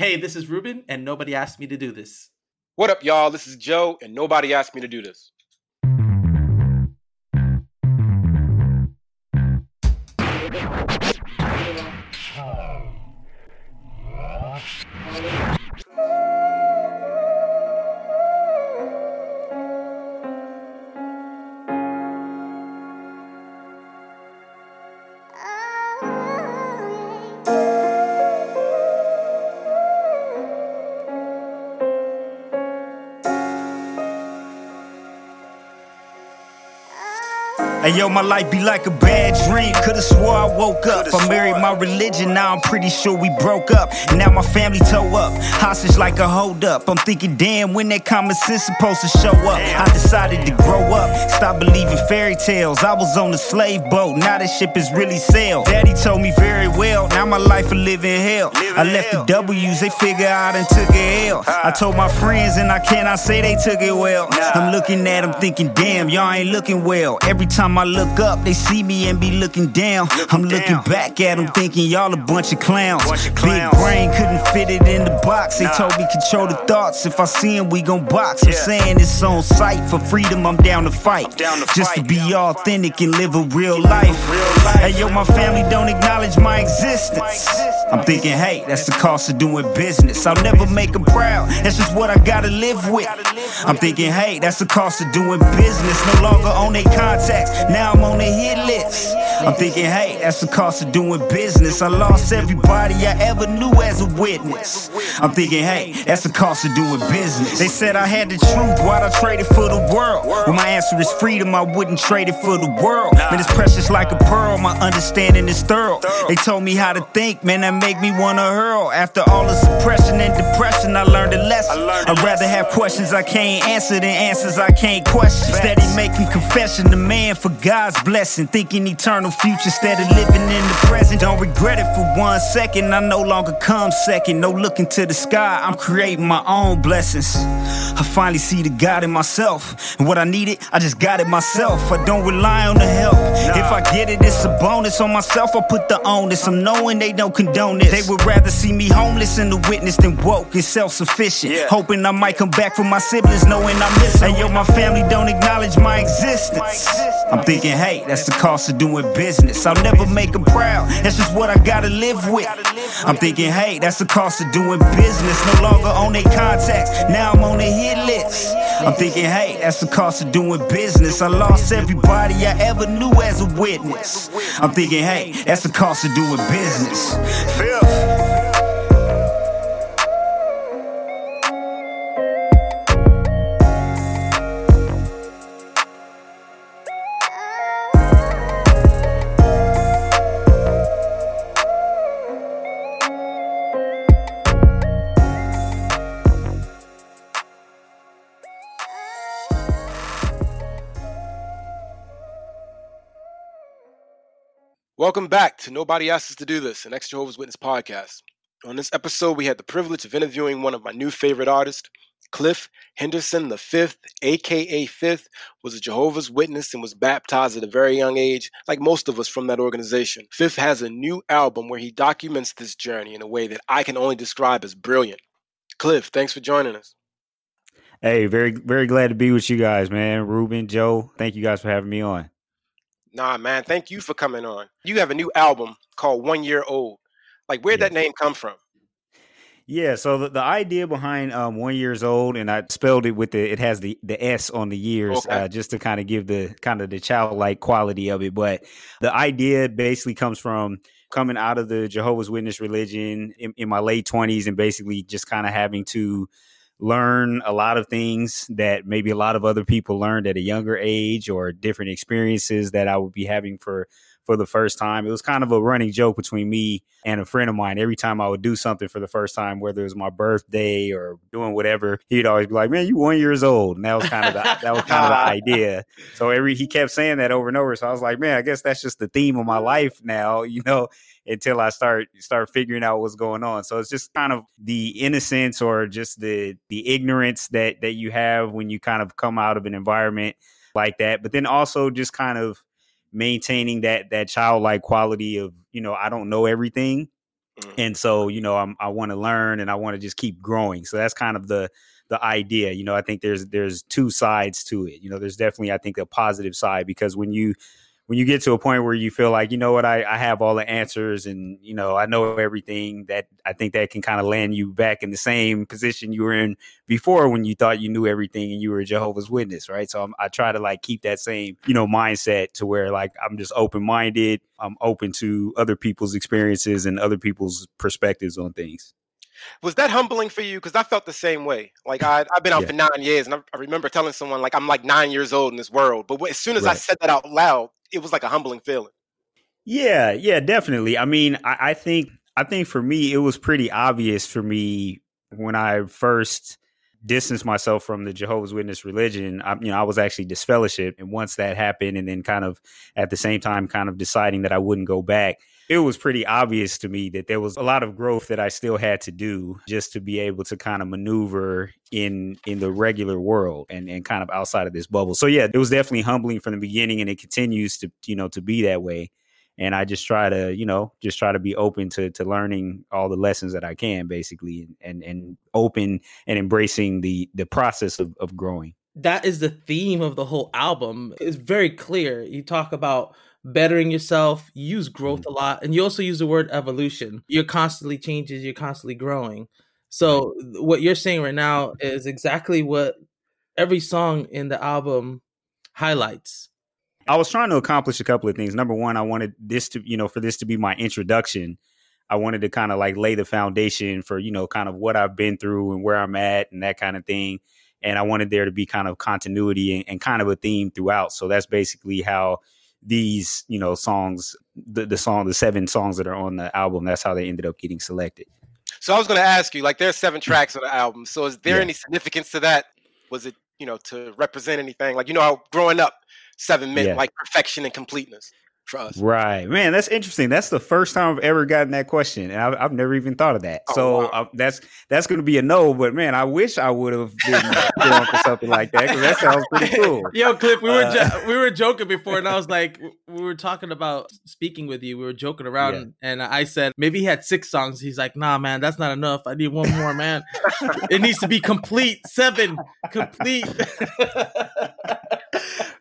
Hey, this is Ruben, and nobody asked me to do this. What up, y'all? This is Joe, and nobody asked me to do this. Hey yo, my life be like a bad dream. Could've swore I woke up. I married my religion, now I'm pretty sure we broke up. Now my family toe up. Hostage like a hold up. I'm thinking, damn, when that common sense supposed to show up. I decided to grow up, stop believing fairy tales. I was on a slave boat, now that ship is really sailed. Daddy told me very well, now my life a living hell. I left the W's, they figure out and took a L. I told my friends, and I cannot say they took it well. I'm looking at them thinking, damn, y'all ain't looking well. Every time I look up, they see me and be looking down. I'm looking back at them thinking y'all a bunch of clowns. Big brain couldn't fit it in the box. They told me control the thoughts. If I see them, we gon' box. I'm saying it's on sight. For freedom, I'm down to fight. Just to be authentic and live a real life. Hey yo, my family don't acknowledge my existence. I'm thinking, hey, that's the cost of doing business. I'll never make them proud. That's just what I gotta live with. I'm thinking, hey, that's the cost of doing business. No longer on their contacts. Now I'm on the hit list. I'm thinking, hey, that's the cost of doing business. I lost everybody I ever knew as a witness. I'm thinking, hey, that's the cost of doing business. They said I had the truth, why'd I trade it for the world? Well, my answer is freedom, I wouldn't trade it for the world. Man, it's precious like a pearl, my understanding is thorough. They told me how to think, man, that make me wanna hurl. After all the suppression and depression, I learned a lesson. I'd rather have questions I can't answer than answers I can't question. Steady making confession to man for God's blessing. Thinking eternal future instead of living in the present. Don't regret it for one second. I no longer come second. No looking to the sky. I'm creating my own blessings. I finally see the God in myself. And what I needed, I just got it myself. I don't rely on the help. If I get it, it's a bonus. On myself, I put the onus. I'm knowing they don't condone this. They would rather see me homeless and the witness than woke and self sufficient. Hoping I might come back for my siblings, knowing I miss missing. Hey, yo, my family don't acknowledge my existence. I'm thinking, hey, that's the cost of doing business. I'll never make them proud. That's just what I gotta live with. I'm thinking, hey, that's the cost of doing business. No longer on their contacts. Now I'm on their hit list. I'm thinking, hey, that's the cost of doing business. I lost everybody I ever knew as a witness. I'm thinking, hey, that's the cost of doing business. Fifth. Welcome back to Nobody Asked Us to Do This, an ex Jehovah's Witness podcast. On this episode, we had the privilege of interviewing one of my new favorite artists, Cliff Henderson the Fifth, aka Fifth, was a Jehovah's Witness and was baptized at a very young age, like most of us from that organization. Fifth has a new album where he documents this journey in a way that I can only describe as brilliant. Cliff, thanks for joining us. Hey, very very glad to be with you guys, man. Ruben, Joe, thank you guys for having me on. Nah, man, thank you for coming on. You have a new album called One Year Old. Like, where'd that name come from? Yeah, so the, the idea behind um, one years old, and I spelled it with the it has the the S on the years, Okay. uh, just to kind of give the kind of the childlike quality of it. But the idea basically comes from coming out of the Jehovah's Witness religion in, in my late twenties, and basically just kind of having to learn a lot of things that maybe a lot of other people learned at a younger age, or different experiences that I would be having for for the first time. It was kind of a running joke between me and a friend of mine. Every time I would do something for the first time, whether it was my birthday or doing whatever, he'd always be like, "Man, you one years old." And that was kind of the, that was kind of the idea. So every he kept saying that over and over. So I was like, "Man, I guess that's just the theme of my life now." You know. Until I start start figuring out what's going on, so it's just kind of the innocence or just the the ignorance that that you have when you kind of come out of an environment like that. But then also just kind of maintaining that that childlike quality of you know I don't know everything, Mm. and so you know I'm, i want to learn and i want to just keep growing. So that's kind of the the idea. You know i think there's there's two sides to it. You know there's definitely i think a positive side because when you when you get to a point where you feel like you know what? I, I have all the answers and you know i know everything that i think that can kind of land you back in the same position you were in before when you thought you knew everything and you were a jehovah's witness right? So I'm, i try to like keep that same you know mindset to where like i'm just open-minded. I'm open to other people's experiences and other people's perspectives on things Was that humbling for you? Because I felt the same way. Like I, I've been out Yeah. for nine years, and I, I remember telling someone like I'm like nine years old in this world. But as soon as I said that out loud, it was like a humbling feeling. Yeah, yeah, definitely. I mean, I, I think I think for me it was pretty obvious for me when I first distanced myself from the Jehovah's Witness religion. I, you know, I was actually disfellowship, and once that happened, and then kind of at the same time, kind of deciding that I wouldn't go back. It was pretty obvious to me that there was a lot of growth that I still had to do just to be able to kind of maneuver in in the regular world and and kind of outside of this bubble. So yeah, it was definitely humbling from the beginning, and it continues to you know to be that way and I just try to, you know, just try to be open to to learning all the lessons that I can, basically, and and, open and embracing the the process of, of growing. that is the theme of the whole album. It's very clear. You talk about bettering yourself, you use growth mm. a lot, and you also use the word evolution. You're constantly changes, you're constantly growing. So what you're saying right now is exactly what every song in the album highlights. I was trying to accomplish a couple of things. Number one, I wanted this to, you know, for this to be my introduction. I wanted to kind of like lay the foundation for, you know, kind of what I've been through and where I'm at and that kind of thing. And I wanted there to be kind of continuity and, and kind of a theme throughout. So that's basically how these, you know, songs, the, the song, the seven songs that are on the album, that's how they ended up getting selected. So I was going to ask you, like, there's seven mm. tracks on the album. So is there Yeah. any significance to that? Was it, you know, to represent anything? Like, you know, how growing up, seven meant Yeah. like perfection and completeness us. Right, man. That's interesting. That's the first time I've ever gotten that question, and I've, I've never even thought of that. Oh, so wow. uh, that's that's going to be a no. But man, I wish I would have been going for something like that because that sounds pretty cool. Yo, Cliff, we were Uh, jo- we were joking before, and I was like, we were talking about speaking with you. We were joking around, Yeah. and I said maybe he had six songs. He's like, Nah, man, that's not enough. I need one more, man. it needs to be complete. Seven, complete.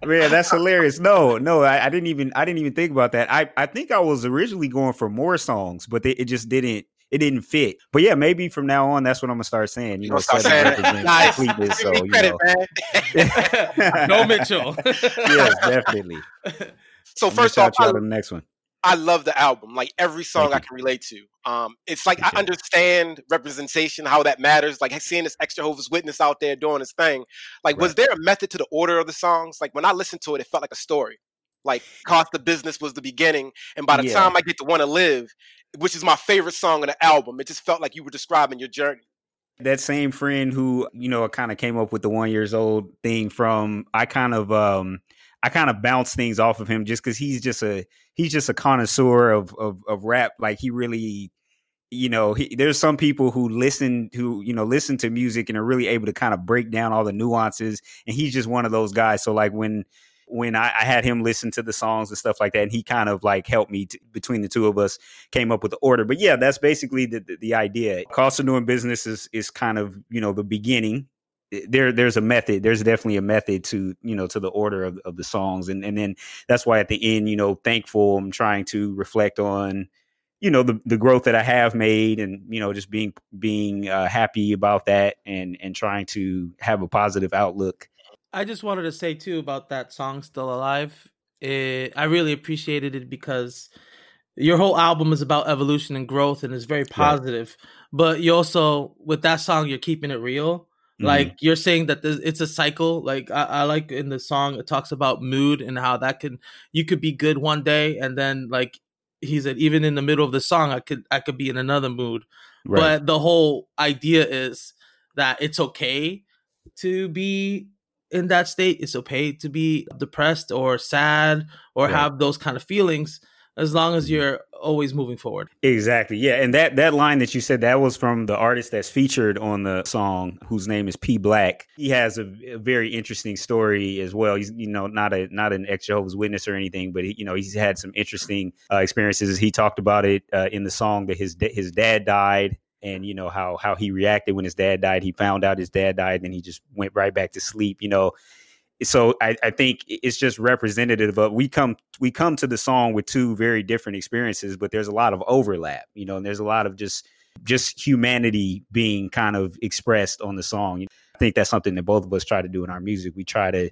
Man, that's hilarious. No, no, I, I didn't even I didn't even think about that. I I think I was originally going for more songs, but they, it just didn't it didn't fit. But yeah, maybe from now on, that's what I'm gonna start saying. You You know, gonna start saying it. Nice. completeness. So you credit, know, man. no Mitchell. yes, definitely. So I'm gonna first off, you I, on the next one. I love the album. Like every song I can relate to. Um, it's like I Appreciate it. understand representation, how that matters. Like seeing this ex Jehovah's Witness out there doing his thing. Like, was there a method to the order of the songs? Like when I listened to it, it felt like a story. Like Cost of Business was the beginning, and by the Yeah. time I get to Wanna Live, which is my favorite song on the album, it just felt like you were describing your journey. that same friend who you know kind of came up with the one years old thing from i kind of um i kind of bounce things off of him just because he's just a he's just a connoisseur of of, of rap like he really you know he, there's some people who listen who you know listen to music and are really able to kind of break down all the nuances and he's just one of those guys so like when when I, I had him listen to the songs and stuff like that and he kind of like helped me t- between the two of us came up with the order. But yeah that's basically the, the, the idea. Cost of doing business is is kind of you know the beginning. There there's a method there's definitely a method to you know to the order of, of the songs and and then that's why at the end you know thankful i'm trying to reflect on you know the the growth that i have made and you know just being being uh, happy about that and and trying to have a positive outlook I just wanted to say too about that song "Still Alive." It, I really appreciated it because your whole album is about evolution and growth, and it's very positive. But you also, with that song, you're keeping it real. Mhm. Like you're saying that it's a cycle. Like I, I like in the song, it talks about mood and how that can you could be good one day, and then like he said, even in the middle of the song, I could I could be in another mood. right But the whole idea is that it's okay to be in that state. It's okay to be depressed or sad or Right. have those kind of feelings. as long as you're always moving forward. Exactly. Yeah, and that that line that you said that was from the artist that's featured on the song, whose name is P Black. He has a, a very interesting story as well. He's you know not a not an ex Jehovah's Witness or anything, but he, you know he's had some interesting uh, experiences. He talked about it uh, in the song that his his dad died and you know how how he reacted when his dad died. He found out his dad died, and he just went right back to sleep. You know, so I, I think it's just representative of we come we come to the song with two very different experiences, but there's a lot of overlap. You know, and there's a lot of just just humanity being kind of expressed on the song. I think that's something that both of us try to do in our music. We try to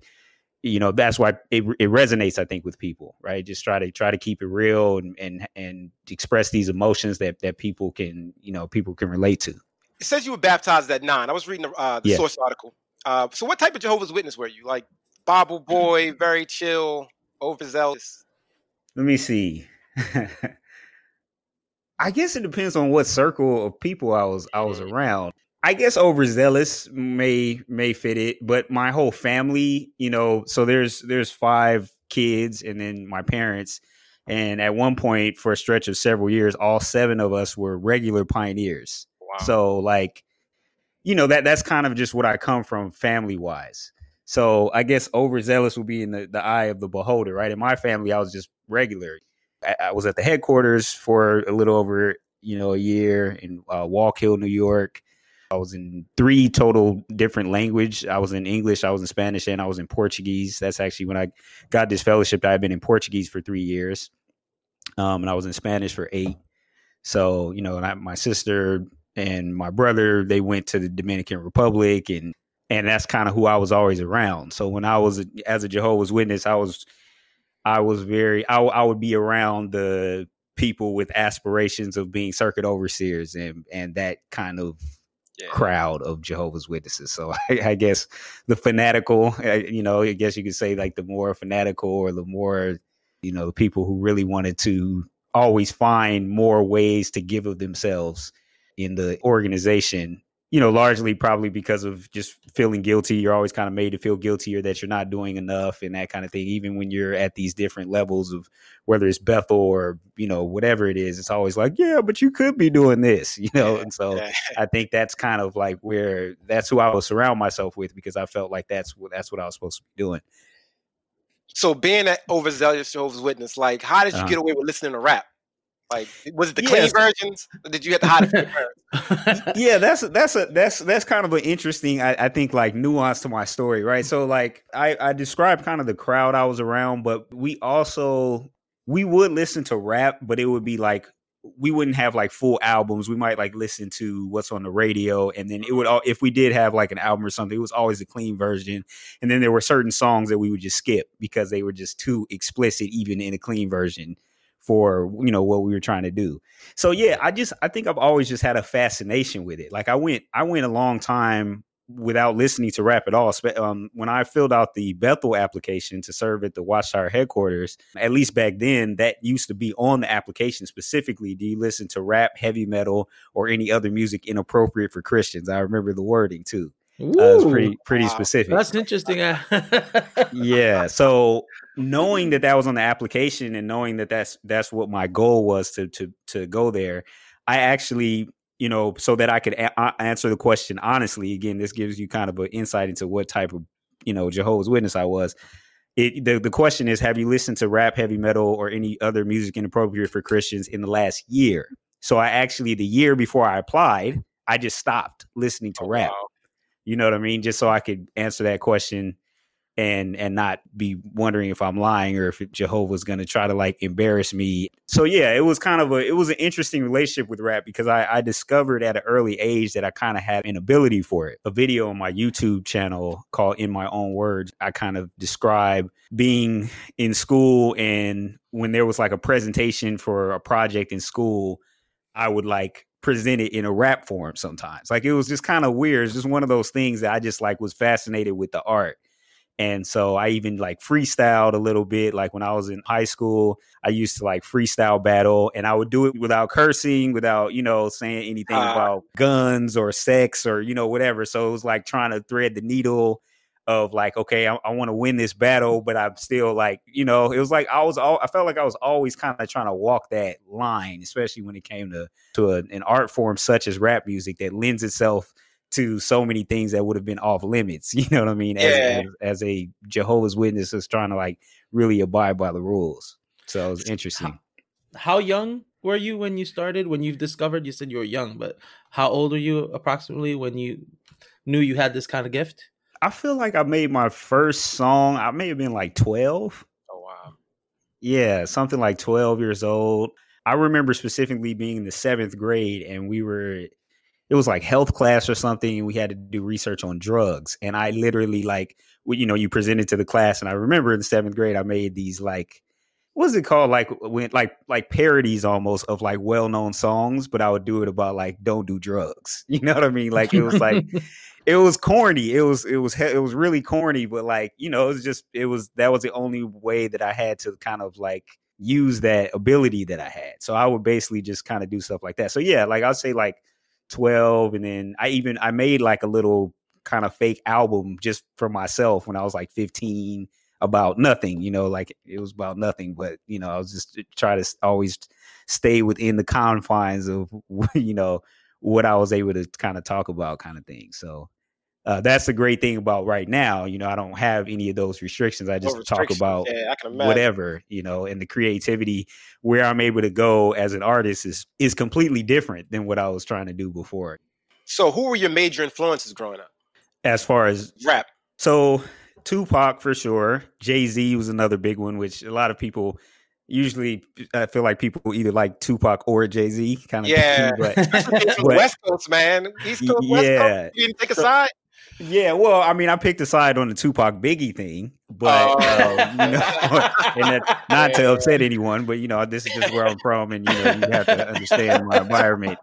you know that's why it, it resonates i think with people right? Just try to try to keep it real and and and express these emotions that that people can you know people can relate to. It says you were baptized at nine. I was reading the, uh, the yeah. source article. Uh, so what type of jehovah's witness were you? Like bible boy very chill overzealous? Let me see. I guess it depends on what circle of people i was i was mm. around I guess overzealous may may fit it, but my whole family, you know, so there's there's five kids and then my parents, and at one point for a stretch of several years, all seven of us were regular pioneers. Wow. So like, you know that that's kind of just what I come from family wise. So I guess overzealous would be in the, the eye of the beholder, right? In my family, I was just regular. I, I was at the headquarters for a little over you know a year in uh, Wallkill, New York I was in three total different language. I was in English, I was in Spanish, and I was in Portuguese. That's actually when I got disfellowship. I had been in Portuguese for three years, um, and I was in Spanish for eight. So you know, I, my sister and my brother they went to the Dominican Republic, and and that's kind of who I was always around. So when I was as a Jehovah's Witness, I was I was very I, I would be around the people with aspirations of being circuit overseers and and that kind of yeah. crowd of Jehovah's Witnesses. So I, I, guess the fanatical, you know, I guess you could say like the more fanatical or the more, you know, people who really wanted to always find more ways to give of themselves in the organization you know, largely probably because of just feeling guilty. You're always kind of made to feel guilty or that you're not doing enough and that kind of thing. Even when you're at these different levels of whether it's Bethel or, you know, whatever it is, it's always like, yeah, but you could be doing this, you know? And so I think that's kind of like where that's who I will surround myself with because I felt like that's what, that's what I was supposed to be doing. So being an overzealous Jehovah's Witness, like, how did you uh-huh. get away with listening to rap? Like, was it the clean versions? Or did you have to hide it yeah, that's that's a that's that's kind of an interesting, I, I, think, like nuance to my story, right? So, like, I I described kind of the crowd I was around, but we also we would listen to rap, but it would be like we wouldn't have like full albums. We might like listen to what's on the radio, and then it would mm-hmm. all if we did have like an album or something, it was always a clean version. And then there were certain songs that we would just skip because they were just too explicit, even in a clean version for you know what we were trying to do. So yeah, I just I think I've always just had a fascination with it. Like I went I went a long time without listening to rap at all. Um, when I filled out the Bethel application to serve at the Watchtower headquarters, at least back then, that used to be on the application specifically. Do you listen to rap, heavy metal, or any other music inappropriate for Christians? I remember the wording too. Ooh, uh, it's pretty pretty wow. specific. That's interesting. yeah. So knowing that that was on the application and knowing that that's that's what my goal was to to to go there, I actually you know so that I could a- answer the question honestly. Again, this gives you kind of an insight into what type of you know Jehovah's Witness I was. It, the, the question is have you listened to rap heavy metal or any other music inappropriate for christians in the last year so i actually the year before i applied i just stopped listening to oh, rap wow. You know what I mean? Just so I could answer that question and and not be wondering if I'm lying or if Jehovah's going to try to like embarrass me. So yeah, it was kind of a it was an interesting relationship with rap because I, I discovered at an early age that I kind of had an ability for it. A video on my YouTube channel called "In My Own Words," I kind of describe being in school and when there was like a presentation for a project in school, I would like present it in a rap form sometimes. Like it was just kind of weird. It's just one of those things that I just like was fascinated with the art. And so I even like freestyled a little bit. Like when I was in high school, I used to like freestyle battle and I would do it without cursing, without, you know, saying anything uh, about guns or sex or, you know, whatever. So it was like trying to thread the needle of like, okay, I, I want to win this battle, but I'm still like, you know, it was like I was all I felt like I was always kind of trying to walk that line, especially when it came to to a, an art form such as rap music that lends itself to so many things that would have been off limits. You know what I mean? As, Yeah. as, as a Jehovah's Witness is trying to like really abide by the rules. So it was interesting. How young were you when you started? When you discovered, you said you were young, but how old are you approximately when you knew you had this kind of gift? I feel like I made my first song. I may have been like 12. Oh wow. Yeah, something like 12 years old. I remember specifically being in the seventh grade and we were, it was like health class or something. And we had to do research on drugs. And I literally, like, you know, you presented to the class. And I remember in seventh grade, I made these like, what's it called? Like, when, like, like parodies almost of like well known songs, but I would do it about like, don't do drugs. You know what I mean? Like, it was like, it was corny. It was it was it was really corny, but like you know, it was just it was that was the only way that I had to kind of like use that ability that I had. So I would basically just kind of do stuff like that. So yeah, like I'll say like twelve, and then I even I made like a little kind of fake album just for myself when I was like fifteen about nothing. You know, like it was about nothing, but you know, I was just eh, try to always stay within the confines of you know what I was able to kind of talk about, kind of thing. So uh, that's the great thing about right now. You know, I don't have any of those restrictions. I just No talk about yeah, I can imagine. whatever, you know, and the creativity where I'm able to go as an artist is is completely different than what I was trying to do before. So who were your major influences growing up? As far as Rap. so Tupac for sure, Jay Z was another big one, which a lot of people usually I feel like people either like Tupac or Jay Z, kind of. Yeah. but Especially the But- West Coast, man. East Coast, West Yeah. Coast. You didn't take a side. Yeah, well, I mean, I picked a side on the Tupac Biggie thing, but Oh. um, you know, and that, not to upset anyone, but you know, this is just where I'm from, and you know, you have to understand my environment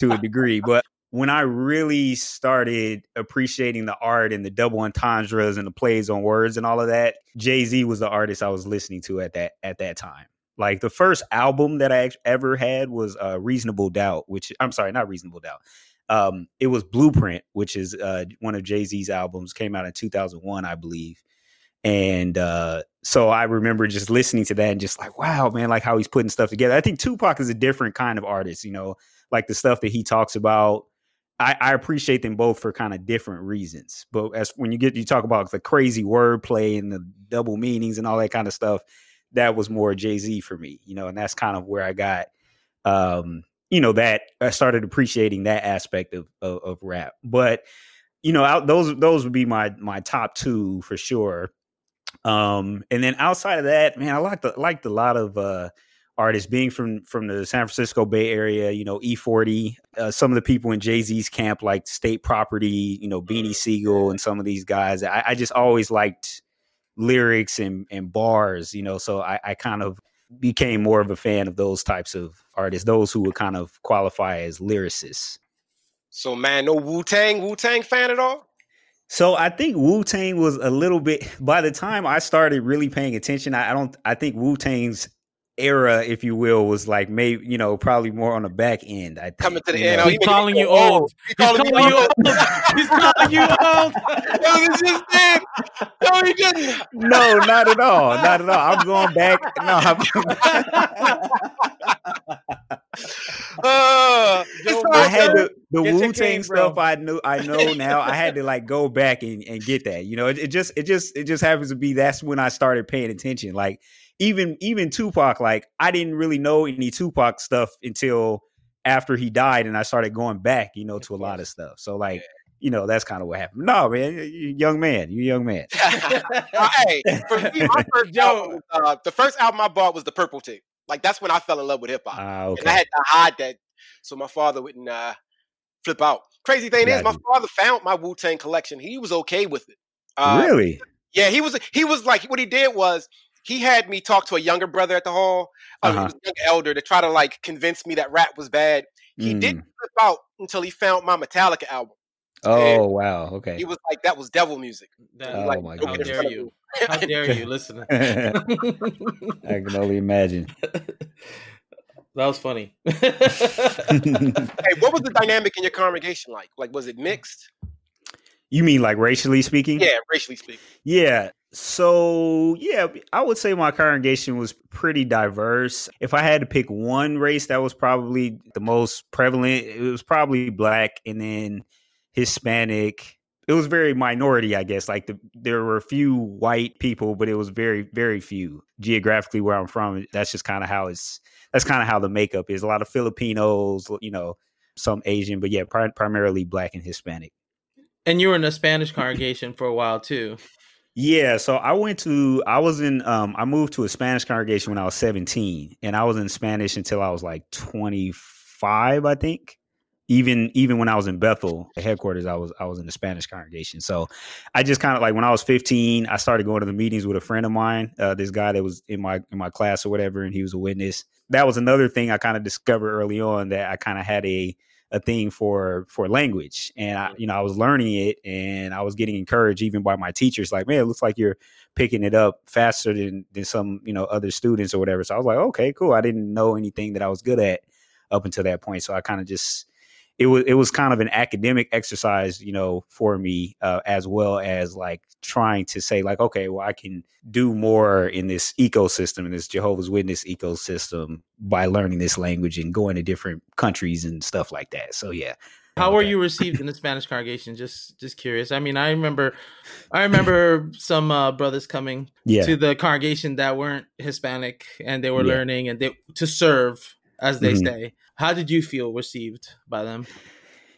to a degree. But when I really started appreciating the art and the double entendres and the plays on words and all of that, Jay Z was the artist I was listening to at that at that time. Like the first album that I ever had was uh, Reasonable Doubt, which I'm sorry, not Reasonable Doubt. Um, it was Blueprint, which is uh, one of Jay Z's albums, came out in 2001, I believe. And uh, so I remember just listening to that and just like, wow, man, like how he's putting stuff together. I think Tupac is a different kind of artist, you know, like the stuff that he talks about. I, I appreciate them both for kind of different reasons. But as when you get you talk about the crazy wordplay and the double meanings and all that kind of stuff, that was more Jay Z for me, you know, and that's kind of where I got um, you know, that I started appreciating that aspect of of, of rap. But you know, out those those would be my my top two for sure. Um, and then outside of that, man, I liked the, liked a lot of uh artists being from from the San Francisco Bay Area. You know, E40, uh, some of the people in Jay Z's camp, like State Property, you know, Beanie Sigel, and some of these guys. I, I just always liked lyrics and and bars. You know, so I, I kind of became more of a fan of those types of artists, those who would kind of qualify as lyricists. So man, no Wu Tang, Wu Tang fan at all? So I think Wu Tang was a little bit. By the time I started really paying attention, I, I don't. I think Wu Tang's era, if you will, was like maybe you know probably more on the back end. I think, Coming to the you end. know? Oh, He's calling you making me feel old. He's He's calling, calling you old. old. He's calling you old. Yo, he just did. Yo, he just. no, not at all. Not at all. I'm going back. No, I'm, Uh, it's I had to, the Wu Tang stuff. I knew. I know now. I had to like go back and, and get that. You know, it, it just it just it just happens to be that's when I started paying attention. Like even even Tupac. Like I didn't really know any Tupac stuff until after he died, and I started going back. You know, to a lot of stuff. So like. You know, that's kind of what happened. No, man, you you young man, you young man. Uh, hey, for me, my first album, uh, the first album I bought was the Purple Tape. Like that's when I fell in love with hip hop, Ah, and I had to hide that so my father wouldn't uh, flip out. Crazy thing is, my father found my Wu Tang collection. He was okay with it. Uh, really? Yeah, he was. He was like what he did was he had me talk to a younger brother at the hall, uh, Uh-huh. he a young elder, to try to like convince me that rap was bad. He Mm. didn't flip out until he found my Metallica album. Oh wow. Okay. He was like, "That was devil music." That- Oh, like, my "Don't how get in goodness. dare you? How dare you? Listen. I that can only imagine. That was funny. Hey, what was the dynamic in your congregation like? Like, was it mixed? You mean like racially speaking? Yeah, racially speaking. Yeah. So, yeah, I would say my congregation was pretty diverse. If I had to pick one race that was probably the most prevalent, it was probably black and then Hispanic. It was very minority, I guess. Like the, there were a few white people, but it was very, very few. Geographically, where I'm from, that's just kind of how it's. That's kind of how the makeup is. A lot of Filipinos, you know, some Asian, but yeah, pri- primarily black and Hispanic. And you were in a Spanish congregation for a while too. Yeah, so I went to I was in um I moved to a Spanish congregation when I was 17 and I was in Spanish until I was like 25, I think. Even even when I was in Bethel, the headquarters, I was I was in the Spanish congregation. So I just kind of like when I was 15, I started going to the meetings with a friend of mine, uh, this guy that was in my in my class or whatever, and he was a witness. That was another thing I kind of discovered early on that I kind of had a a thing for for language and i you know i was learning it and i was getting encouraged even by my teachers like man it looks like you're picking it up faster than than some you know other students or whatever. So i was like okay cool i didn't know anything that i was good at up until that point. So i kind of just it was it was kind of an academic exercise, you know, for me, uh, as well as like trying to say like, okay, well, I can do more in this ecosystem, in this Jehovah's Witness ecosystem, by learning this language and going to different countries and stuff like that. So yeah. How were you received in the Spanish congregation? Just just curious. I mean, I remember I remember some uh, brothers coming yeah. to the congregation that weren't Hispanic and they were yeah. learning and they to serve as they mm-hmm. say. How did you feel received by them?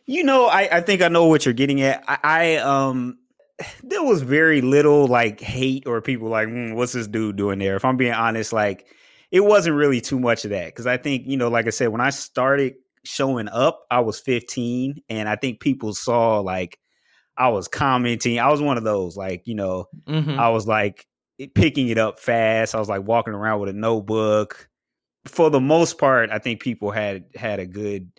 You know, I, I think I know what you're getting at. I, I um there was very little like hate or people like, mm, what's this dude doing there? If I'm being honest, like it wasn't really too much of that because I think you know, like I said, when I started showing up, I was 15, and I think people saw like I was commenting. I was one of those like you know, mm-hmm. I was like picking it up fast. I was like walking around with a notebook for the most part, I think people had had a good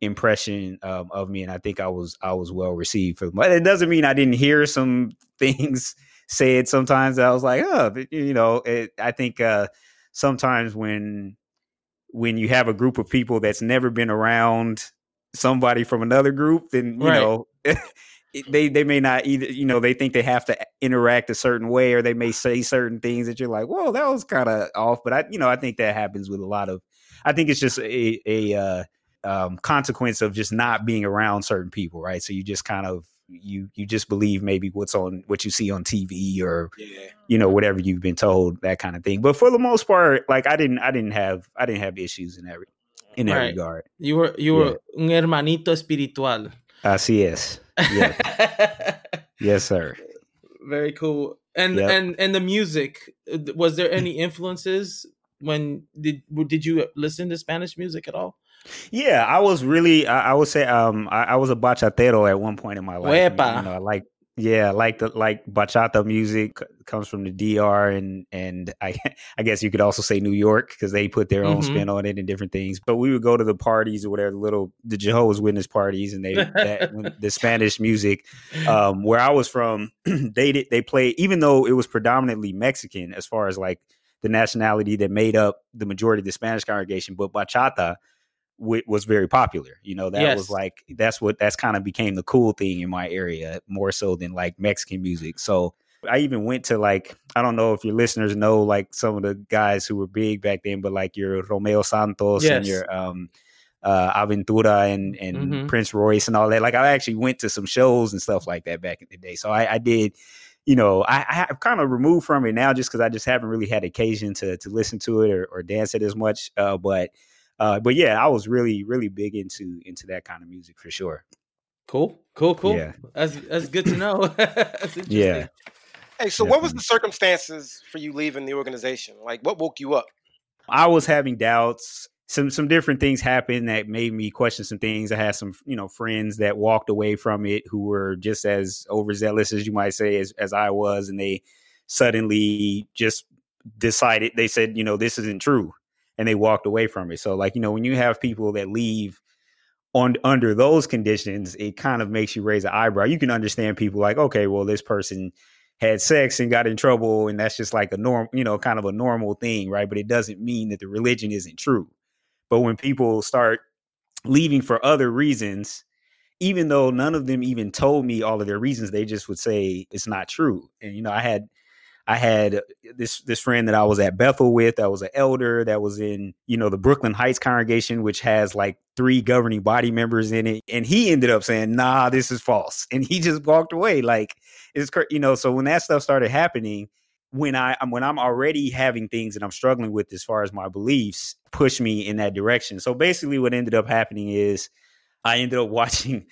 impression um, of me, and I think I was I was well received. For but it doesn't mean I didn't hear some things said. Sometimes I was like, oh, you know, it, I think uh, sometimes when when you have a group of people that's never been around somebody from another group, then you right. know. they they may not either you know they think they have to interact a certain way or they may say certain things that you're like whoa that was kind of off but i you know i think that happens with a lot of i think it's just a a uh, um, consequence of just not being around certain people right so you just kind of you you just believe maybe what's on what you see on tv or yeah. you know whatever you've been told that kind of thing but for the most part like i didn't i didn't have i didn't have issues in that in that right. regard you were you were yeah. un hermanito espiritual así es Yes. yes, sir. Very cool. And yep. and and the music uh, was there any influences when did did you listen to Spanish music at all? Yeah, I was really I, I would say um I, I, was a bachatero at one point in my life. Wepa. You know, I like yeah, like the like bachata music comes from the DR and and I I guess you could also say New York because they put their own mm-hmm. spin on it and different things. But we would go to the parties or whatever, the little the Jehovah's Witness parties, and they that, the Spanish music. Um, where I was from, they did they play even though it was predominantly Mexican as far as like the nationality that made up the majority of the Spanish congregation, but bachata was very popular. You know, that yes. was like that's what that's kind of became the cool thing in my area more so than like Mexican music. So I even went to like I don't know if your listeners know like some of the guys who were big back then, but like your Romeo Santos yes. and your um uh Aventura and and mm-hmm. Prince Royce and all that. Like I actually went to some shows and stuff like that back in the day. So I, I did you know, I, I have kind of removed from it now just because I just haven't really had occasion to to listen to it or, or dance it as much. Uh, but uh, but yeah, I was really, really big into into that kind of music for sure. Cool, cool, cool. Yeah, that's that's good to know. yeah. Hey, so Definitely. what was the circumstances for you leaving the organization? Like, what woke you up? I was having doubts. Some some different things happened that made me question some things. I had some you know friends that walked away from it who were just as overzealous as you might say as as I was, and they suddenly just decided they said you know this isn't true and they walked away from it. So like, you know, when you have people that leave on under those conditions, it kind of makes you raise an eyebrow. You can understand people like, okay, well, this person had sex and got in trouble, and that's just like a norm, you know, kind of a normal thing, right? But it doesn't mean that the religion isn't true. But when people start leaving for other reasons, even though none of them even told me all of their reasons, they just would say it's not true. And you know, I had I had this this friend that I was at Bethel with, that was an elder, that was in, you know, the Brooklyn Heights congregation, which has like three governing body members in it. And he ended up saying, nah, this is false. And he just walked away. Like it's you know, so when that stuff started happening, when I when I'm already having things that I'm struggling with as far as my beliefs push me in that direction. So basically what ended up happening is I ended up watching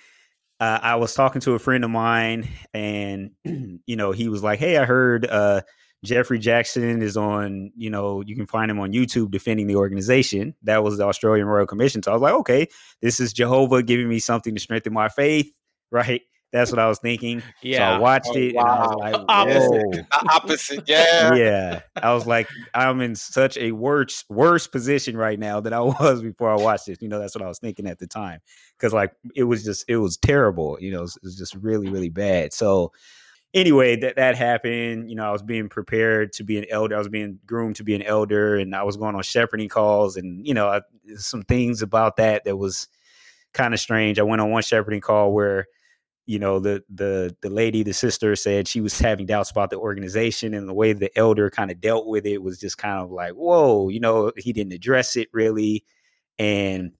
uh, I was talking to a friend of mine, and you know, he was like, "Hey, I heard uh, Geoffrey Jackson is on. You know, you can find him on YouTube defending the organization. That was the Australian Royal Commission. So I was like, okay, this is Jehovah giving me something to strengthen my faith, right? That's what I was thinking. Yeah. So I watched oh, it wow. and I was like, opposite. opposite. Yeah. Yeah. I was like, I'm in such a worse worse position right now than I was before I watched this. You know, that's what I was thinking at the time. Cause like it was just it was terrible. You know, it was, it was just really, really bad. So anyway, that that happened. You know, I was being prepared to be an elder. I was being groomed to be an elder, and I was going on shepherding calls, and you know, I, some things about that that was kind of strange. I went on one shepherding call where you know the the the lady the sister said she was having doubts about the organization and the way the elder kind of dealt with it was just kind of like whoa you know he didn't address it really. And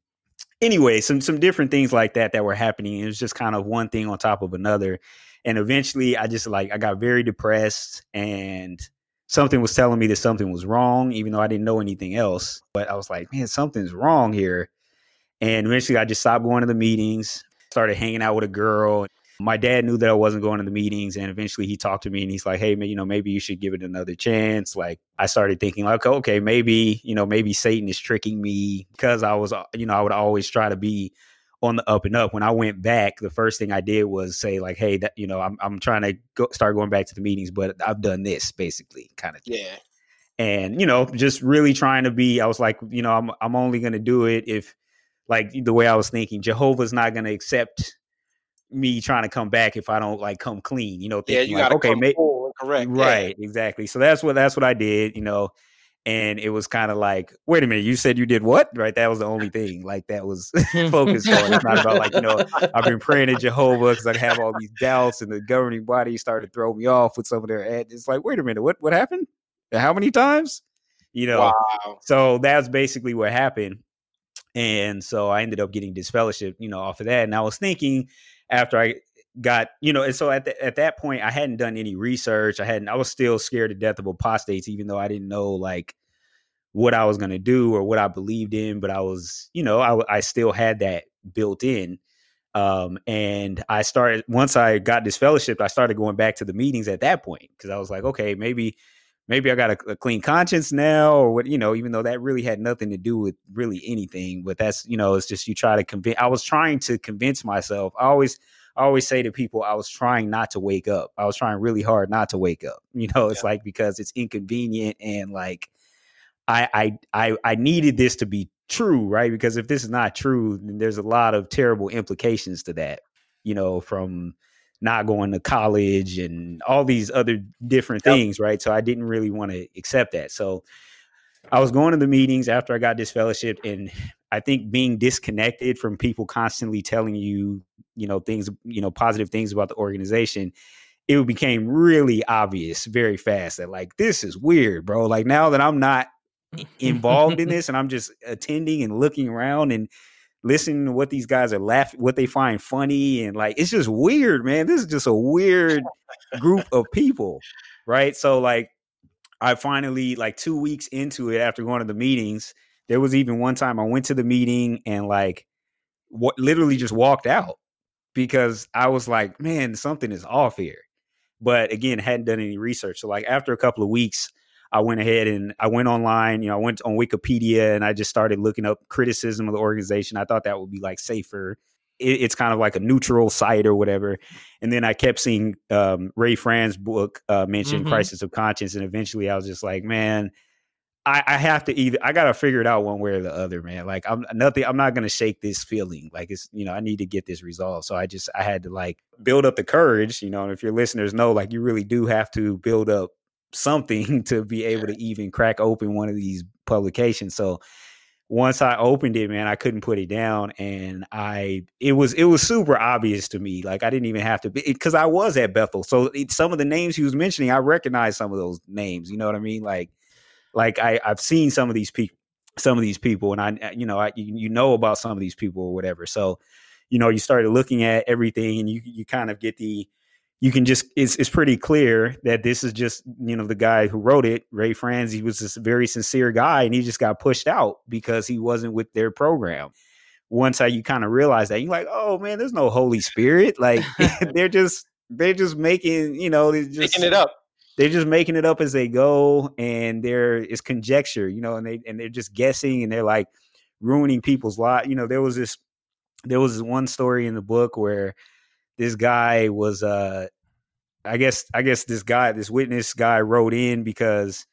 anyway some some different things like that that were happening it was just kind of one thing on top of another. And eventually i just like i got very depressed and something was telling me that something was wrong even though i didn't know anything else. But i was like man something's wrong here. And eventually i just stopped going to the meetings started hanging out with a girl. My dad knew that I wasn't going to the meetings, and eventually he talked to me and he's like, "Hey, man, you know, maybe you should give it another chance." Like I started thinking, like, okay, maybe you know, maybe Satan is tricking me because I was, uh, you know, I would always try to be on the up and up. When I went back, the first thing I did was say, like, "Hey, that you know, I'm I'm trying to go, start going back to the meetings, but I've done this basically, kind of thing." Yeah. And you know, just really trying to be. I was like, you know, I'm I'm only going to do it if like the way I was thinking, Jehovah's not going to accept me trying to come back if I don't like come clean, you know, thinking yeah, you like, okay, make, correct. Right, yeah. exactly. So that's what that's what I did, you know. And it was kind of like, wait a minute, you said you did what? Right. That was the only thing. Like that was focused on. It's not about like, you know, I've been praying to Jehovah because I have all these doubts and the governing body started to throw me off with some of their ads. It's like, wait a minute, what what happened? How many times? You know. Wow. So that's basically what happened. And so I ended up getting disfellowship, you know, off of that. And I was thinking after I got, you know, and so at the, at that point I hadn't done any research. I hadn't. I was still scared to death of apostates, even though I didn't know like what I was going to do or what I believed in. But I was, you know, I I still had that built in. Um, and I started once I got disfellowship, I started going back to the meetings at that point because I was like, okay, maybe maybe I got a, a, clean conscience now, or what, you know, even though that really had nothing to do with really anything. But that's, you know, it's just you try to convince. I was trying to convince myself. I always, I always say to people, I was trying not to wake up. I was trying really hard not to wake up. You know, it's yeah. like because it's inconvenient and like I, I, I, I needed this to be true, right? Because if this is not true, then there's a lot of terrible implications to that. You know, from not going to college and all these other different yep. things, right? So I didn't really want to accept that. So I was going to the meetings after I got disfellowship and I think being disconnected from people constantly telling you, you know, things, you know, positive things about the organization, it became really obvious very fast that like this is weird, bro. Like now that I'm not involved in this and I'm just attending and looking around and listening to what these guys are laughing, what they find funny, and like it's just weird, man. This is just a weird group of people, right? So like, I finally like two weeks into it after going to the meetings. There was even one time I went to the meeting and like, what literally just walked out because I was like, man, something is off here. But again, hadn't done any research. So like after a couple of weeks, I went ahead and I went online, you know, I went on Wikipedia and I just started looking up criticism of the organization. I thought that would be like safer. It, it's kind of like a neutral site or whatever. And then I kept seeing um, Ray Franz's book uh, mention mm-hmm. Crisis of Conscience. And eventually I was just like, man, I, I, have to either I gotta figure it out one way or the other, man. Like I'm nothing I'm not gonna shake this feeling. Like it's you know, I need to get this resolved. So I just I had to like build up the courage, you know, and if your listeners know, like you really do have to build up something to be able to even crack open one of these publications. So once I opened it, man, I couldn't put it down, and I it was it was super obvious to me. Like I didn't even have to because I was at Bethel, so it, some of the names he was mentioning, I recognize some of those names. You know what I mean? Like like I I've seen some of these people, some of these people, and I uh, you know I you, you know about some of these people or whatever. So you know you started looking at everything, and you you kind of get the you can just it's it's pretty clear that this is just you know the guy who wrote it ray franz. He was this very sincere guy and he just got pushed out because he wasn't with their program. Once I, you kind of realize that you're like oh man there's no holy spirit. Like they're just they're just making you know they're just making it up. they're just making it up as they go and there is conjecture you know and they and they're just guessing and they're like ruining people's lives you know there was this there was this one story in the book where this guy was uh I guess I guess this guy this witness guy wrote in because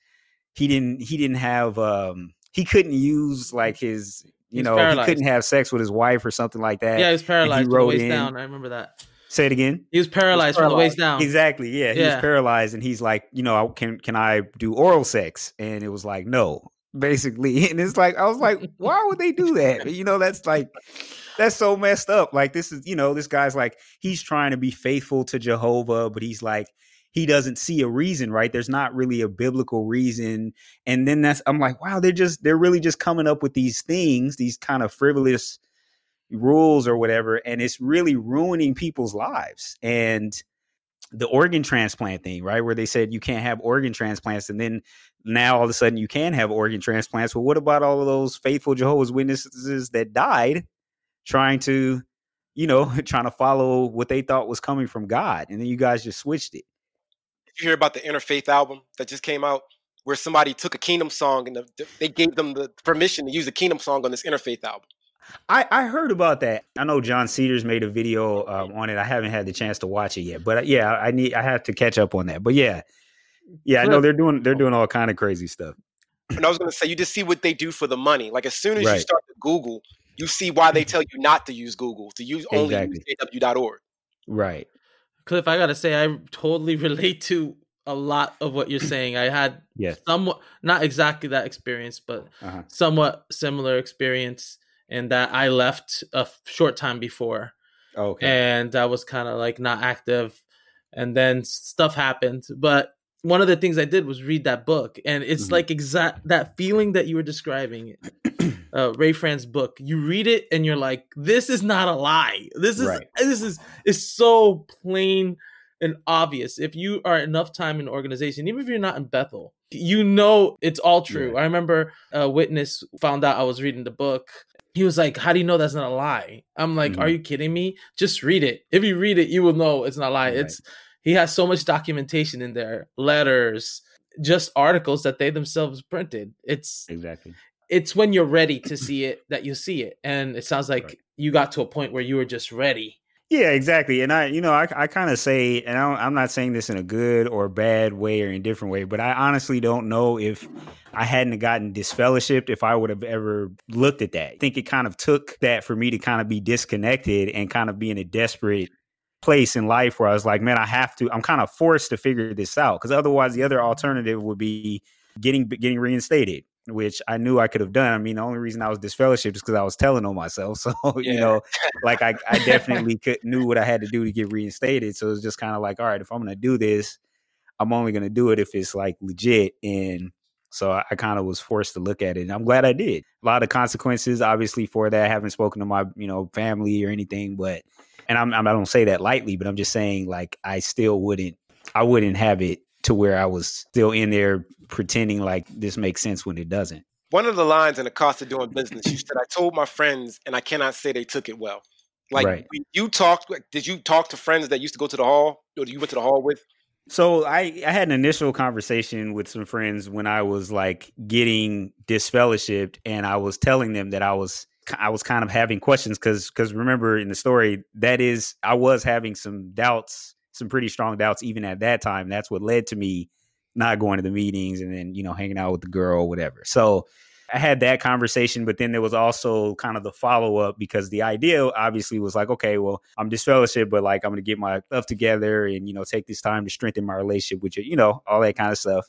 he didn't he didn't have um he couldn't use like his you He's know paralyzed. he couldn't have sex with his wife or something like that. Yeah, he was paralyzed from the wrote waist in- down. I remember that. Say it again. He was paralyzed, from the waist down. Exactly. Yeah, he Yeah. was paralyzed, and he's like, you know, can can I do oral sex? And it was like, no, basically. And it's like, I was like, why would they do that? You know, that's like, that's so messed up. Like, this is, you know, this guy's like, he's trying to be faithful to Jehovah, but he's like, he doesn't see a reason, right? There's not really a biblical reason. And then that's, I'm like, wow, they're just, they're really just coming up with these things, these kind of frivolous rules or whatever and it's really ruining people's lives and the organ transplant thing right where they said you can't have organ transplants and then now all of a sudden you can have organ transplants well what about all of those faithful jehovah's witnesses that died trying to you know trying to follow what they thought was coming from god and then you guys just switched it Did you hear about the Interfaith album that just came out, where somebody took a Kingdom song and the, they gave them the permission to use a Kingdom song on this Interfaith album? I, I heard about that. I know John Cedars made a video um, on it. I haven't had the chance to watch it yet, but uh, yeah, I need I have to catch up on that. But yeah, yeah, I know they're doing they're doing all kind of crazy stuff. And I was going to say, you just see what they do for the money. Like as soon as you start to Google, you see why they tell you not to use Google, to use only Exactly. use JW.org. Right. Cliff, I gotta say, I totally relate to a lot of what you're saying. I had Yes. somewhat, not exactly that experience, but Uh-huh. somewhat similar experience in that I left a short time before Okay. and I was kind of like not active. And then stuff happened. But one of the things I did was read that book. And it's Mhm. like exact that feeling that you were describing, uh, Ray Franz's book. You read it and you're like, this is not a lie. This is, Right. this is, is so plain and obvious. If you are enough time in organization, even if you're not in Bethel, you know it's all true. Right. I remember a witness found out I was reading the book. He was like, How do you know that's not a lie? I'm like, Mhm. Are you kidding me? Just read it. If you read it, you will know it's not a lie. Right. It's he has so much documentation in there, letters, just articles that they themselves printed. It's exactly. it's when you're ready to see it that you see it. And it sounds like Right. you got to a point where you were just ready. Yeah, exactly. And I, you know, I, I kind of say, and I I'm not saying this in a good or bad way or indifferent way, but I honestly don't know if I hadn't gotten disfellowshipped if I would have ever looked at that. I think it kind of took that for me to kind of be disconnected and kind of be in a desperate place in life where I was like, man, I have to. I'm kind of forced to figure this out because otherwise, the other alternative would be getting getting reinstated. Which I knew I could have done. I mean, the only reason I was disfellowshipped is because I was telling on myself. So, you know, like I, I definitely could knew what I had to do to get reinstated. So it was just kind of like, all right, if I'm gonna do this, I'm only gonna do it if it's like legit. And so I, I kind of was forced to look at it. And I'm glad I did. A lot of consequences, obviously, for that. I haven't spoken to my, you know, family or anything, but and I'm, I'm I don't say that lightly, but I'm just saying like I still wouldn't I wouldn't have it to where I was still in there pretending like this makes sense when it doesn't. One of the lines in the cost of doing business, you said, I told my friends, and I cannot say they took it well. Like, Right. you talked, like, did you talk to friends that used to go to the hall, or you went to the hall with? So I, I had an initial conversation with some friends when I was like getting disfellowshipped, and I was telling them that I was I was kind of having questions because because remember in the story that is I was having some doubts, some pretty strong doubts even at that time. That's what led to me not going to the meetings and then you know hanging out with the girl, whatever. So I had that conversation, but then there was also kind of the follow up because the idea obviously was like, okay, well, I'm disfellowship, but like I'm gonna get my stuff together and you know take this time to strengthen my relationship with you, you know, all that kind of stuff.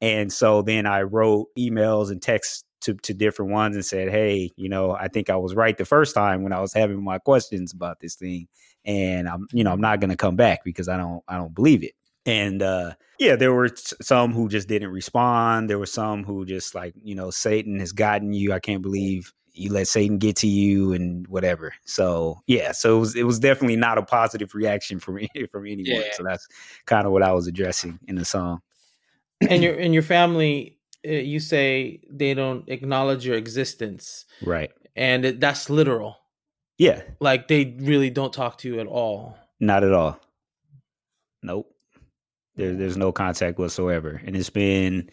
And so then I wrote emails and texts to, to different ones and said, Hey, you know, I think I was right the first time when I was having my questions about this thing. And I'm, you know, I'm not going to come back because I don't, I don't believe it. And, uh, yeah, there were some who just didn't respond. There were some who just like, you know, Satan has gotten you. I can't believe you let Satan get to you and whatever. So yeah, so it was it was definitely not a positive reaction from from anyone. Yeah. So that's kind of what I was addressing in the song. And your and your family, you say they don't acknowledge your existence, right? And it, that's literal. Yeah, like they really don't talk to you at all. Not at all. Nope. There, there's no contact whatsoever, and it's been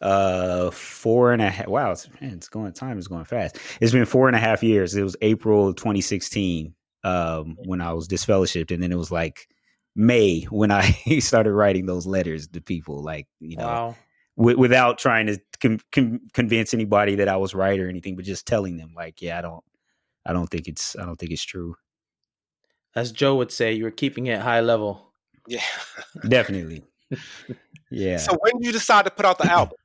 uh four and a half wow it's, man, it's going time is going fast it's been four and a half years it was april 2016 um when i was disfellowshipped and then it was like may when i started writing those letters to people like you know wow. W- without trying to com- com- convince anybody that i was right or anything but just telling them like yeah i don't i don't think it's i don't think it's true as joe would say you were keeping it high level yeah definitely yeah so when did you decide to put out the album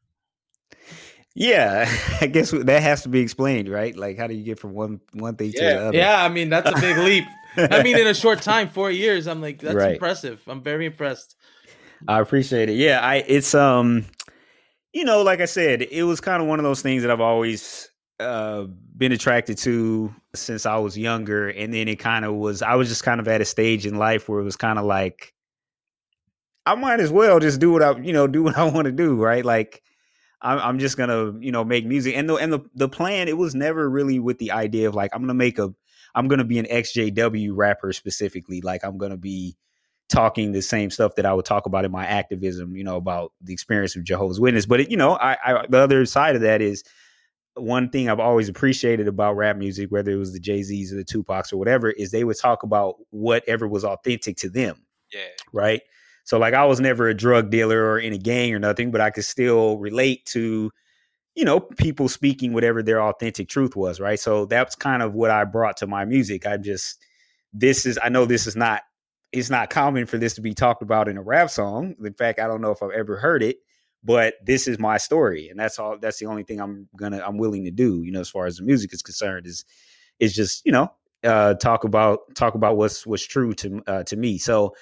yeah, I guess that has to be explained, right? Like, how do you get from one one thing yeah. to the other? Yeah, I mean that's a big leap. I mean, in a short time, four years, I'm like, that's right. impressive. I'm very impressed. I appreciate it. Yeah, I it's um, you know, like I said, it was kind of one of those things that I've always uh been attracted to since I was younger, and then it kind of was. I was just kind of at a stage in life where it was kind of like, I might as well just do what I, you know, do what I want to do, right? Like I'm, I'm just gonna you know make music and the and the the plan it was never really with the idea of like I'm gonna make a I'm gonna be an XJW rapper specifically like I'm gonna be talking the same stuff that I would talk about in my activism you know about the experience of Jehovah's Witness but it, you know I, I the other side of that is one thing I've always appreciated about rap music whether it was the Jay Z's or the Tupacs or whatever is they would talk about whatever was authentic to them yeah right so like I was never a drug dealer or in a gang or nothing, but I could still relate to, you know, people speaking whatever their authentic truth was, right? So that's kind of what I brought to my music. I just this is I know this is not it's not common for this to be talked about in a rap song. In fact, I don't know if I've ever heard it, but this is my story and that's all that's the only thing I'm to I'm willing to do, you know, as far as the music is concerned is is just, you know, uh talk about talk about what's what's true to uh to me. So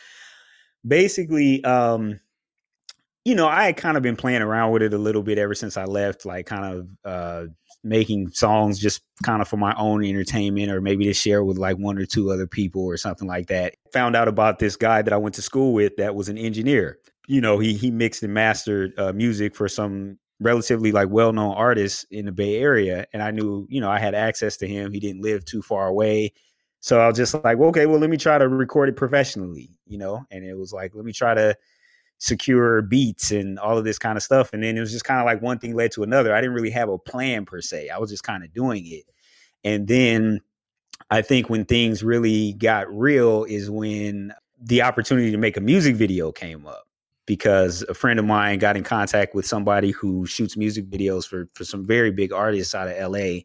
basically, um, you know, I had kind of been playing around with it a little bit ever since I left, like kind of uh, making songs just kind of for my own entertainment or maybe to share with like one or two other people or something like that. Found out about this guy that I went to school with that was an engineer. You know, he he mixed and mastered uh, music for some relatively like well-known artists in the Bay Area and I knew, you know, I had access to him. He didn't live too far away so I was just like, well, okay, well, let me try to record it professionally, you know? And it was like, let me try to secure beats and all of this kind of stuff. And then it was just kind of like one thing led to another. I didn't really have a plan per se. I was just kind of doing it. And then I think when things really got real is when the opportunity to make a music video came up because a friend of mine got in contact with somebody who shoots music videos for for some very big artists out of LA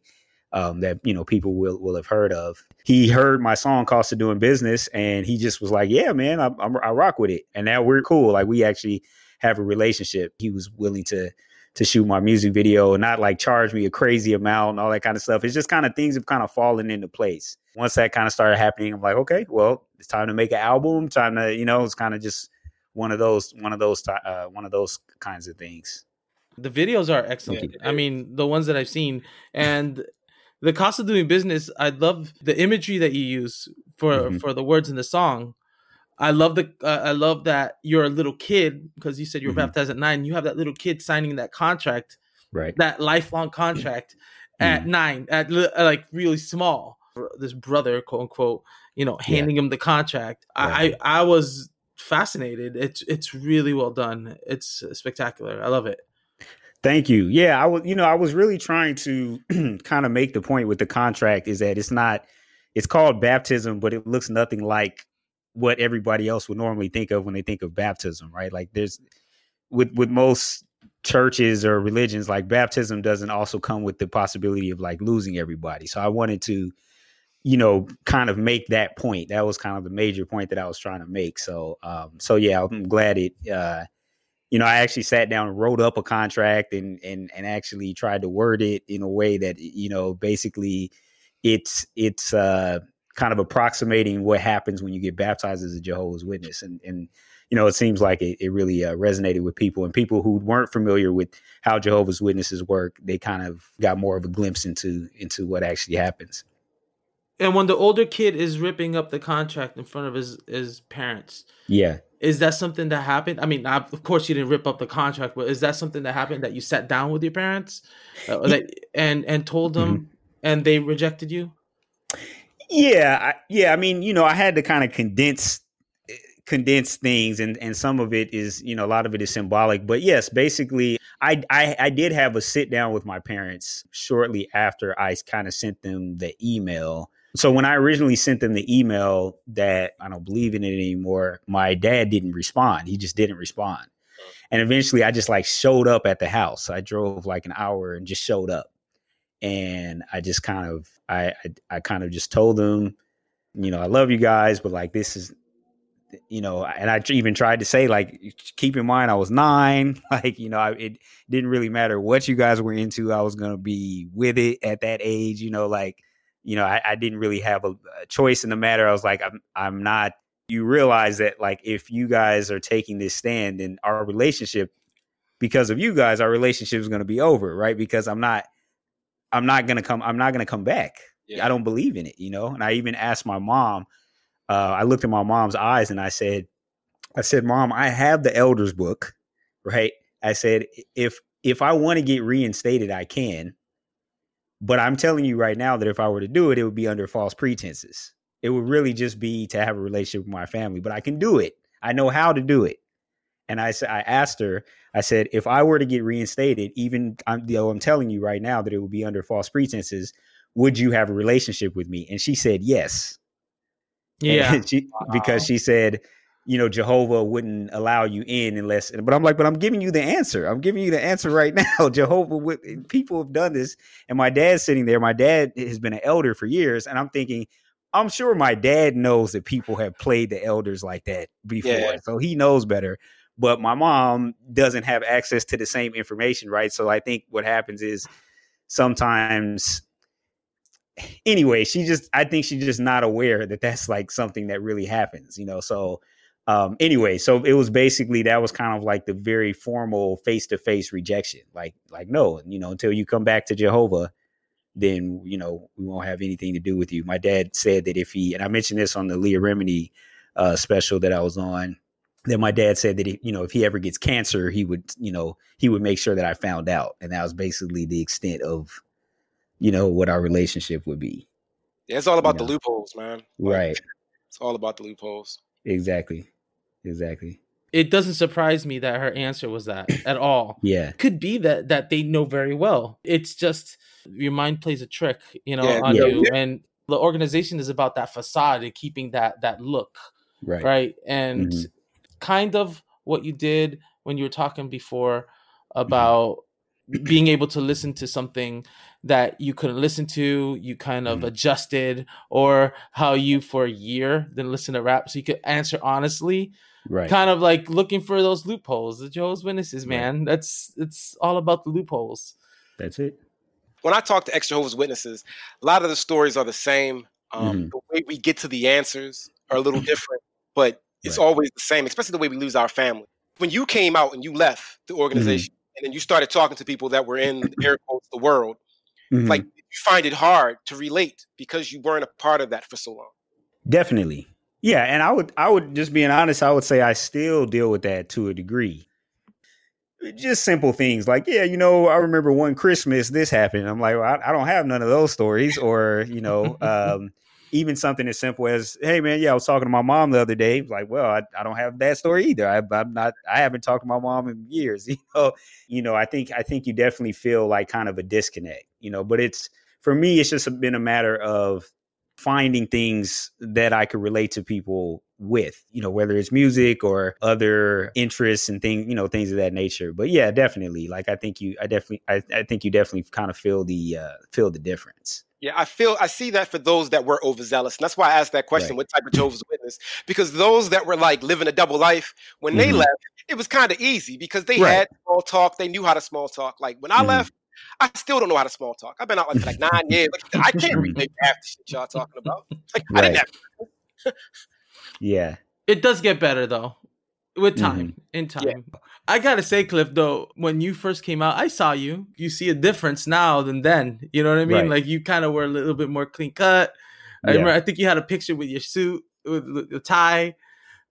um, that you know people will will have heard of. He heard my song "Cost of Doing Business" and he just was like, "Yeah, man, I, I, I rock with it." And now we're cool. Like we actually have a relationship. He was willing to to shoot my music video and not like charge me a crazy amount and all that kind of stuff. It's just kind of things have kind of fallen into place. Once that kind of started happening, I'm like, okay, well, it's time to make an album. Time to, you know, it's kind of just one of those, one of those, uh, one of those kinds of things. The videos are excellent. Yeah. I mean, the ones that I've seen, and the cost of doing business i love the imagery that you use for mm-hmm. for the words in the song i love the uh, i love that you're a little kid because you said you were mm-hmm. baptized at nine you have that little kid signing that contract right that lifelong contract mm-hmm. at nine at like really small this brother quote unquote you know handing yeah. him the contract right. i i was fascinated it's it's really well done it's spectacular i love it Thank you. Yeah, I was, you know, I was really trying to kind of make the point with the contract is that it's not, it's called baptism, but it looks nothing like what everybody else would normally think of when they think of baptism, right? Like there's, with with most churches or religions, like baptism doesn't also come with the possibility of like losing everybody. So I wanted to, you know, kind of make that point. That was kind of the major point that I was trying to make. So, um, so yeah, I'm glad it, uh, you know, I actually sat down and wrote up a contract and and and actually tried to word it in a way that you know basically it's it's uh kind of approximating what happens when you get baptized as a Jehovah's Witness and and you know, it seems like it, it really uh, resonated with people and people who weren't familiar with how Jehovah's Witnesses work. They kind of got more of a glimpse into into what actually happens. And when the older kid is ripping up the contract in front of his his parents, yeah, is that something that happened? I mean, of course you didn't rip up the contract, but is that something that happened that you sat down with your parents uh, that, and and told them, mm-hmm. and they rejected you? Yeah, I, yeah. I mean, you know, I had to kind of condense condense things and and some of it is you know a lot of it is symbolic but yes basically I, I i did have a sit down with my parents shortly after i kind of sent them the email so when i originally sent them the email that i don't believe in it anymore my dad didn't respond he just didn't respond mm. and eventually i just like showed up at the house i drove like an hour and just showed up and i just kind of i i, I kind of just told them you know i love you guys but like this is you know, and I even tried to say, like, keep in mind, I was nine. Like, you know, I, it didn't really matter what you guys were into. I was going to be with it at that age. You know, like, you know, I, I didn't really have a, a, choice in the matter. I was like, I'm, I'm not. You realize that, like, if you guys are taking this stand, then our relationship, because of you guys, our relationship is going to be over, right? Because I'm not, I'm not going to come. I'm not going to come back. Yeah. I don't believe in it, you know. And I even asked my mom uh, I looked in my mom's eyes and I said, I said, Mom, I have the elders book, right? I said, if if I want to get reinstated, I can. But I'm telling you right now that if I were to do it, it would be under false pretenses. It would really just be to have a relationship with my family. But I can do it. I know how to do it. And I said, I asked her, I said, if I were to get reinstated, even I'm, know, I'm telling you right now that it would be under false pretenses, would you have a relationship with me? And she said yes. Yeah, she, because uh-huh. she said, you know, Jehovah wouldn't allow you in unless. But I'm like, but I'm giving you the answer. I'm giving you the answer right now. Jehovah, would, people have done this, and my dad's sitting there. My dad has been an elder for years, and I'm thinking, I'm sure my dad knows that people have played the elders like that before, yeah. so he knows better. But my mom doesn't have access to the same information, right? So I think what happens is sometimes anyway, she just I think she's just not aware that that's like something that really happens, you know. So um anyway, so it was basically that was kind of like the very formal face to face rejection. Like like no, you know, until you come back to Jehovah, then you know we won't have anything to do with you. My dad said that if he and I mentioned this on the Leah Remini uh, special that I was on. That my dad said that he, you know if he ever gets cancer, he would you know he would make sure that I found out, and that was basically the extent of you know, what our relationship would be. Yeah, it's all about you know? the loopholes, man. Like, right. It's all about the loopholes. Exactly. Exactly. It doesn't surprise me that her answer was that at all. yeah. Could be that that they know very well. It's just your mind plays a trick, you know, yeah. on yeah. you. And the organization is about that facade and keeping that that look. Right. Right. And mm-hmm. kind of what you did when you were talking before mm-hmm. about mm-hmm. being able to listen to something that you couldn't listen to, you kind of mm. adjusted, or how you for a year didn't listen to rap so you could answer honestly. Right. Kind of like looking for those loopholes. The Jehovah's Witnesses, man. Right. That's it's all about the loopholes. That's it. When I talk to ex Jehovah's Witnesses, a lot of the stories are the same. Um, mm-hmm. The way we get to the answers are a little different, but it's right. always the same, especially the way we lose our family. When you came out and you left the organization mm-hmm. and then you started talking to people that were in air quotes the world, Mm-hmm. Like you find it hard to relate because you weren't a part of that for so long. Definitely. Yeah, and I would I would just being honest, I would say I still deal with that to a degree. Just simple things like, yeah, you know, I remember one Christmas this happened. I'm like, well, I, I don't have none of those stories, or you know, um, even something as simple as, "Hey, man, yeah, I was talking to my mom the other day." Like, well, I, I don't have that story either. I, am not. I haven't talked to my mom in years. You know, you know. I think I think you definitely feel like kind of a disconnect. You know, but it's for me, it's just been a matter of finding things that I could relate to people with, you know, whether it's music or other interests and things, you know, things of that nature. But yeah, definitely. Like I think you I definitely I, I think you definitely kind of feel the uh feel the difference. Yeah, I feel I see that for those that were overzealous. And that's why I asked that question, Right. what type of Jehovah's Witness? Because those that were like living a double life, when they Mhm. left, it was kind of easy because they Right. had small talk, they knew how to small talk. Like when I Mhm. left, I still don't know how to small talk. I've been out like, for like nine years. Like, I can't relate half the shit y'all talking about. Like I didn't Right. have Yeah. It does get better though, with Mm-hmm. time. In time, I gotta say, Cliff. Though, when you first came out, I saw you. You see a difference now than then. You know what I mean? Right. Like you kind of were a little bit more clean cut. I Yeah. remember. I think you had a picture with your suit with the tie,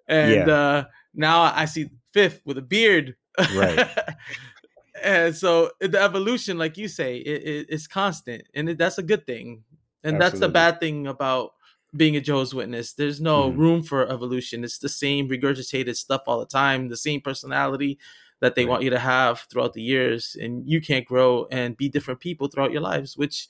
and Yeah. uh, now I see Fifth with a beard. Right. and so the evolution, like you say, it, it, it's constant, and it, that's a good thing. And that's the bad thing about being a Jehovah's Witness. There's no Mhm. room for evolution. It's the same regurgitated stuff all the time, the same personality that they Right. want you to have throughout the years, and you can't grow and be different people throughout your lives, which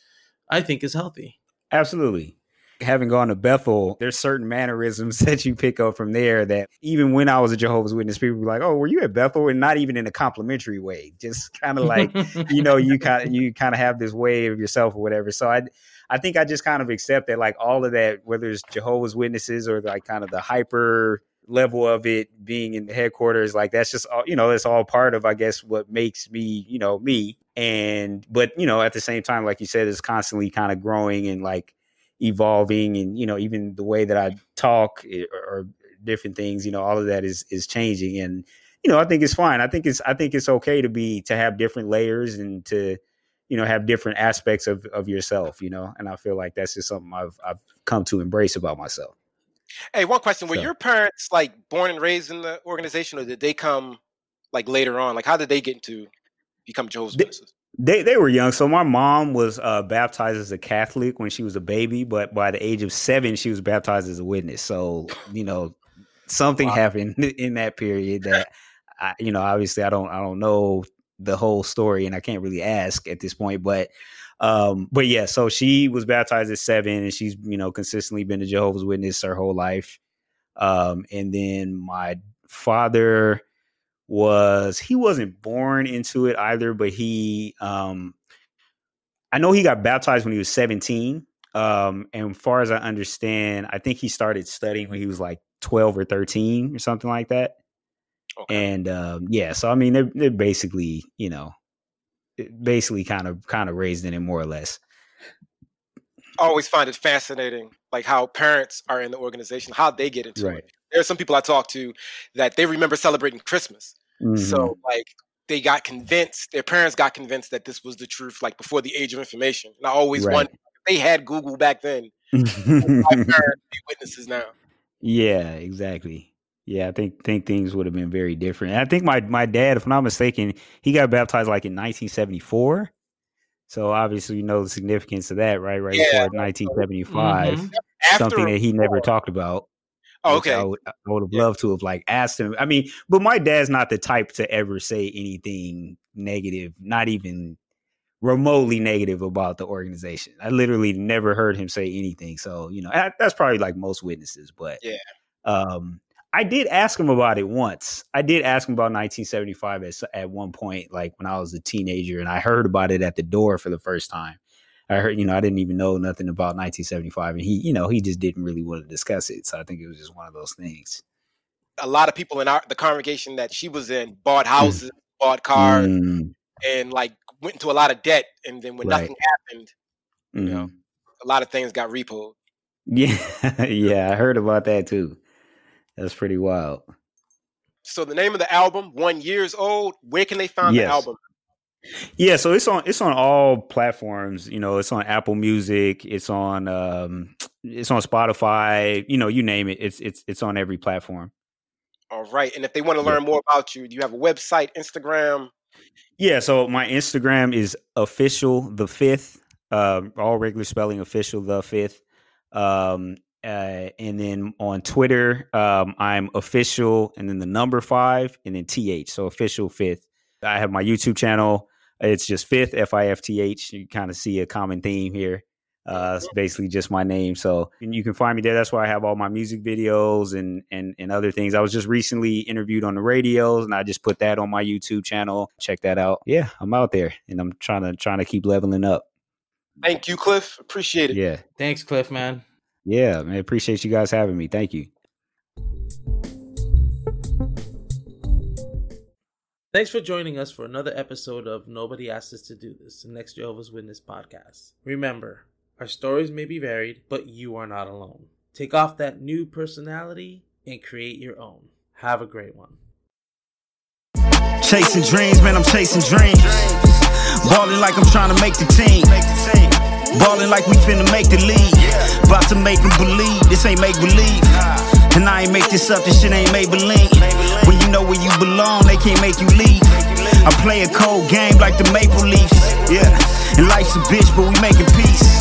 I think is healthy. Absolutely. Having gone to Bethel, there's certain mannerisms that you pick up from there that even when I was a Jehovah's Witness, people were like, "Oh, were you at Bethel?" And not even in a complimentary way, just kind of like you know, you kind of you kind of have this way of yourself or whatever. So I I think I just kind of accept that like all of that, whether it's Jehovah's Witnesses or like kind of the hyper level of it being in the headquarters, like that's just all you know, it's all part of I guess what makes me, you know, me. And but you know, at the same time, like you said, it's constantly kind of growing and like evolving and you know, even the way that I talk eh, or, or different things, you know, all of that is is changing and you know, I think it's fine. I think it's I think it's okay to be to have different layers and to you know have different aspects of of yourself. You know, and I feel like that's just something I've I've come to embrace about myself. Hey, one question: Were So- your parents like born and raised in the organization, or did they come like later on? Like, how did they get into become Jehovah's They- Witnesses? They they were young, so my mom was uh, baptized as a Catholic when she was a baby, but by the age of seven, she was baptized as a witness. So you know, something Wow. happened in that period that I, you know, obviously I don't I don't know the whole story, and I can't really ask at this point, but. Um, but yeah, so she was baptized at seven, and she's you know consistently been a Jehovah's Witness her whole life. Um, and then my father was he wasn't born into it either, but he um I know he got baptized when he was 17. Um, and far as I understand, I think he started studying when he was like 12 or 13 or something like that. Okay. And um, yeah, so I mean they're they're basically, you know, basically kind of kind of raised in it more or less. I always find it fascinating, like how parents are in the organization, how they get into Right. it. There are some people I talk to that they remember celebrating Christmas. Mhm. So like they got convinced, their parents got convinced that this was the truth, like before the age of information. And I always Right. wonder if they had Google back then. be witnesses now. Yeah, exactly. Yeah, I think think things would have been very different. And I think my my dad, if I'm not mistaken, he got baptized like in 1974. So obviously you know the significance of that, right? Right Yeah. before 1975, Mhm. Something that he never talked about. Oh, okay. I would, I would have loved to have like asked him. I mean, but my dad's not the type to ever say anything negative, not even remotely negative about the organization. I literally never heard him say anything. So, you know, that- that's probably like most witnesses, but Yeah. um I did ask him about it once. I did ask him about 1975 at, at one point, like when I was a teenager, and I heard about it at the door for the first time. I heard, you know, I didn't even know nothing about 1975, and he, you know, he just didn't really want to discuss it. So I think it was just one of those things. a lot of people in our the congregation that she was in bought houses, bought cars, Mm, and like went into a lot of debt. And then when Right. nothing happened, you know, mhm. a lot of things got repoed. Yeah, yeah, I heard about that too. That's pretty wild. So the name of the album, One Years Old. Where can they find Yes. the album? Yeah, so it's on it's on all platforms. You know, it's on Apple Music, it's on um, it's on Spotify. You know, you name it. It's it's it's on every platform. All right. And if they want to learn more about you, do you have a website, Instagram? Yeah, so my Instagram is official the fifth, um, all regular spelling official the fifth. Um, uh, and then on Twitter, um, I'm official and then the number five and then th. So official fifth. I have my YouTube channel. It's just fifth F I F T H. You kind of see a common theme here. Uh, it's basically just my name. So and you can find me there. That's where I have all my music videos and and and other things. I was just recently interviewed on the radios, and I just put that on my YouTube channel. Check that out. Yeah, I'm out there, and I'm trying to trying to keep leveling up. Thank you, Cliff. Appreciate it. Yeah. Thanks, Cliff, man. Yeah, man. Appreciate you guys having me. Thank you. Thanks for joining us for another episode of Nobody Asked Us to Do This, the Next Jehovah's Witness podcast. Remember, our stories may be varied, but you are not alone. Take off that new personality and create your own. Have a great one. Chasing dreams, man, I'm chasing dreams. Balling like I'm trying to make the team. Balling like we finna make the league. About to make them believe this ain't make believe. And I ain't make this up, this shit ain't Maybelline. When you know where you belong, they can't make you leave. I play a cold game like the Maple Leafs. Yeah, and life's a bitch, but we making peace.